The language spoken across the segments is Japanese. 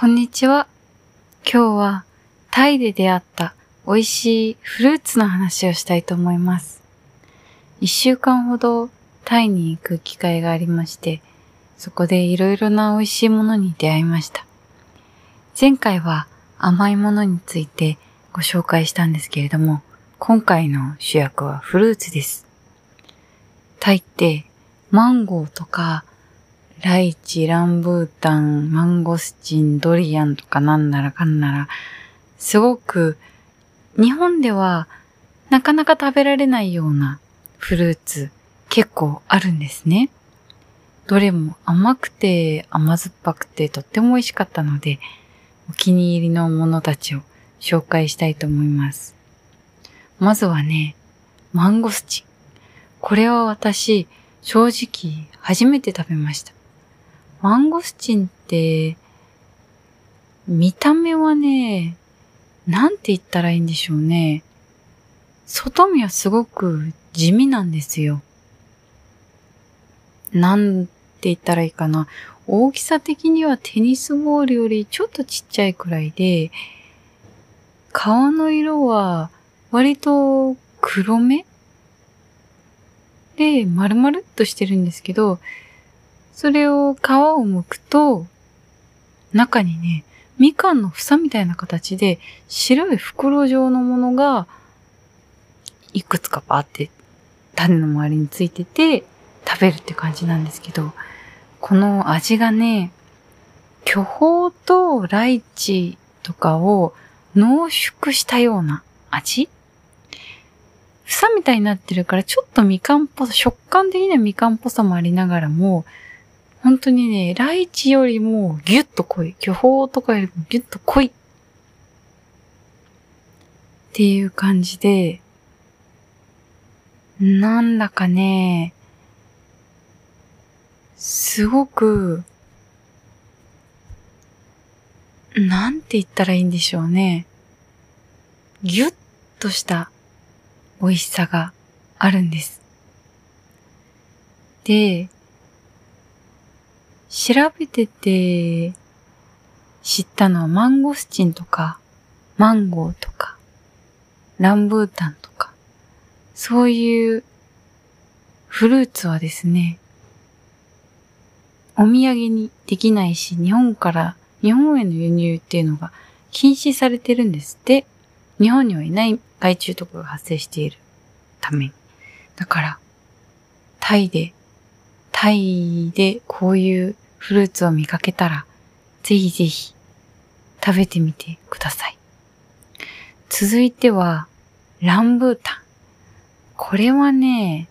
こんにちは。今日はタイで出会った美味しいフルーツの話をしたいと思います。一週間ほどタイに行く機会がありまして、そこでいろいろな美味しいものに出会いました。前回は甘いものについてご紹介したんですけれども、今回の主役はフルーツです。タイってマンゴーとかライチ、ランブータン、マンゴスチン、ドリアンとかなんならかんなら、すごく日本ではなかなか食べられないようなフルーツ結構あるんですね。どれも甘くて甘酸っぱくてとっても美味しかったので、お気に入りのものたちを紹介したいと思います。まずはね、マンゴスチン。これは私、正直初めて食べました。マンゴスチンって、見た目はね、なんて言ったらいいんでしょうね。外見はすごく地味なんですよ。なんて言ったらいいかな。大きさ的にはテニスボールよりちょっとちっちゃいくらいで、皮の色は割と黒目で丸々っとしてるんですけど、それを皮を剥くと、中にね、みかんの房みたいな形で白い袋状のものがいくつかバーって種の周りについてて食べるって感じなんですけど、この味がね、巨峰とライチとかを濃縮したような味？房みたいになってるからちょっとみかんっぽさ、食感的にはみかんっぽさもありながらも、本当にね、ライチよりもギュッと濃い。巨峰とかよりもギュッと濃い。っていう感じで、なんだかね、すごく、なんて言ったらいいんでしょうね。ギュッとした美味しさがあるんです。で、調べてて知ったのはマンゴスチンとか、マンゴーとか、ランブータンとか、そういうフルーツはですね、お土産にできないし、日本から、日本への輸入っていうのが禁止されてるんですって。日本にはいない害虫とかが発生しているために。だから、タイで、タイでこういうフルーツを見かけたら、ぜひぜひ食べてみてください。続いては、ランブータン。これはね、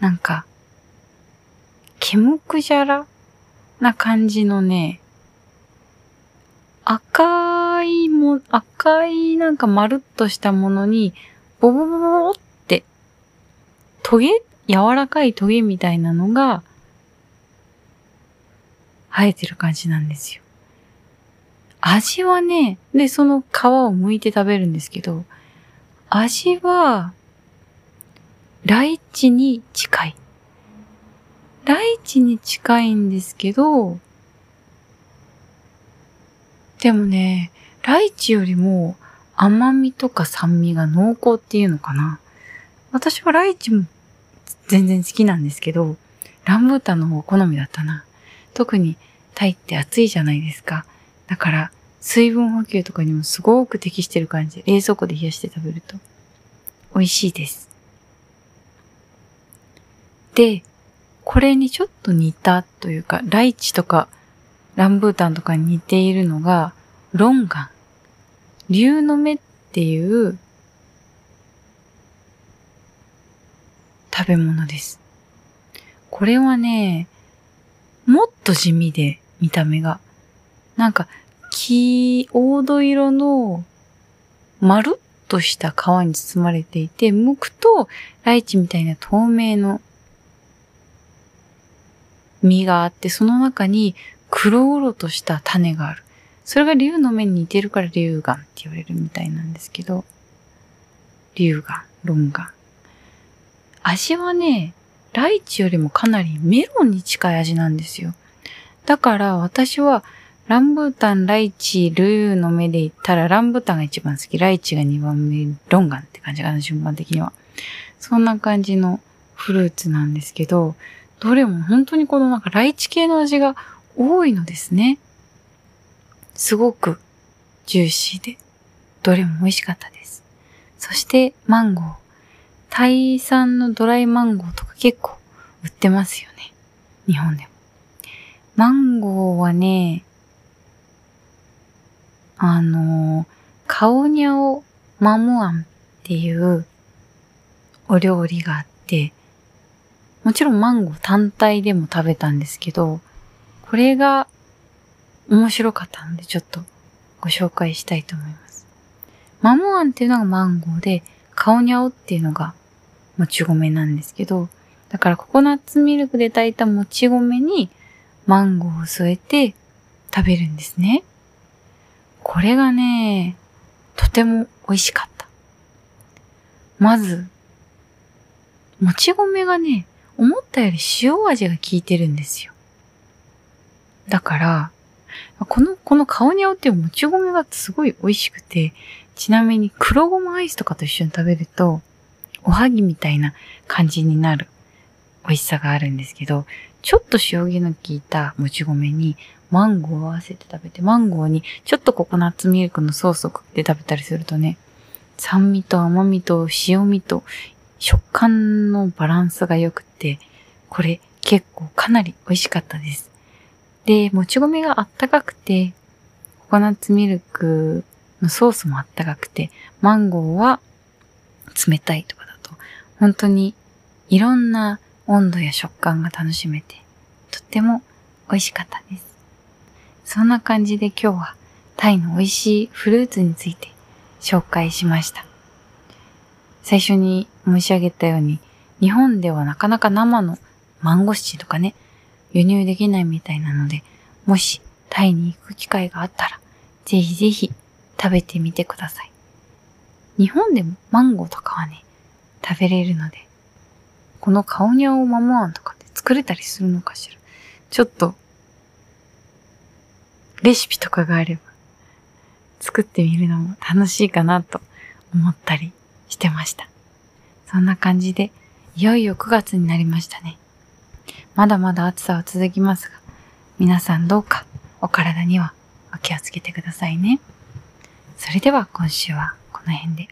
なんか、ケムクジャラな感じのね、赤いも、赤いなんか丸っとしたものに、ボボボボボって、トゲ柔らかいトゲみたいなのが、生えてる感じなんですよ。味はね、で、その皮を剥いて食べるんですけど、味は、ライチに近い。ライチに近いんですけど、でもね、ライチよりも甘みとか酸味が濃厚っていうのかな。私はライチも全然好きなんですけど、ランブータンの方好みだったな。特にタイって暑いじゃないですか。だから水分補給とかにもすごく適してる感じ冷蔵庫で冷やして食べると美味しいです。で、これにちょっと似たというか、ライチとかランブータンとかに似ているのが、ロンガン。竜の目っていう食べ物です。これはね、もっと地味で見た目が。なんか、黄、黄土色の丸っとした皮に包まれていて、剥くとライチみたいな透明の実があって、その中に黒々とした種がある。それが竜の目に似てるから竜眼って言われるみたいなんですけど、竜眼、ロンガン。味はね、ライチよりもかなりメロンに近い味なんですよ。だから私はランブータン、ライチ、ルーの目で言ったらランブータンが一番好き、ライチが二番目、ロンガンって感じかな、順番的には。そんな感じのフルーツなんですけど、どれも本当にこのなんかライチ系の味が多いのですね。すごくジューシーで、どれも美味しかったです。そしてマンゴー。タイ産のドライマンゴーとか結構売ってますよね。日本でも。マンゴーはね、あの、カオニャオマムアンっていうお料理があって、もちろんマンゴー単体でも食べたんですけど、これが面白かったのでちょっとご紹介したいと思います。マムアンっていうのがマンゴーで、カオニャオっていうのがもち米なんですけど、だからココナッツミルクで炊いたもち米にマンゴーを添えて食べるんですね。これがね、とても美味しかった。まず、もち米がね、思ったより塩味が効いてるんですよ。だから、この、このカオニャオっていうもち米がすごい美味しくて、ちなみに黒ごまアイスとかと一緒に食べると、おはぎみたいな感じになる美味しさがあるんですけど、ちょっと塩気の効いたもち米にマンゴーを合わせて食べて、マンゴーにちょっとココナッツミルクのソースをかけて食べたりするとね、酸味と甘みと塩味と食感のバランスが良くて、これ結構かなり美味しかったです。で、もち米があったかくて、ココナッツミルクのソースもあったかくて、マンゴーは冷たいとか、本当にいろんな温度や食感が楽しめて、とっても美味しかったです。そんな感じで今日はタイの美味しいフルーツについて紹介しました。最初に申し上げたように、日本ではなかなか生のマンゴスチンとかね、輸入できないみたいなので、もしタイに行く機会があったら、ぜひぜひ食べてみてください。日本でもマンゴーとかはね、食べれるので、このカオニャオマモアンとかって作れたりするのかしら。ちょっと、レシピとかがあれば、作ってみるのも楽しいかなと思ったりしてました。そんな感じで、いよいよ9月になりましたね。まだまだ暑さは続きますが、皆さんどうかお体にはお気をつけてくださいね。それでは今週はこの辺で。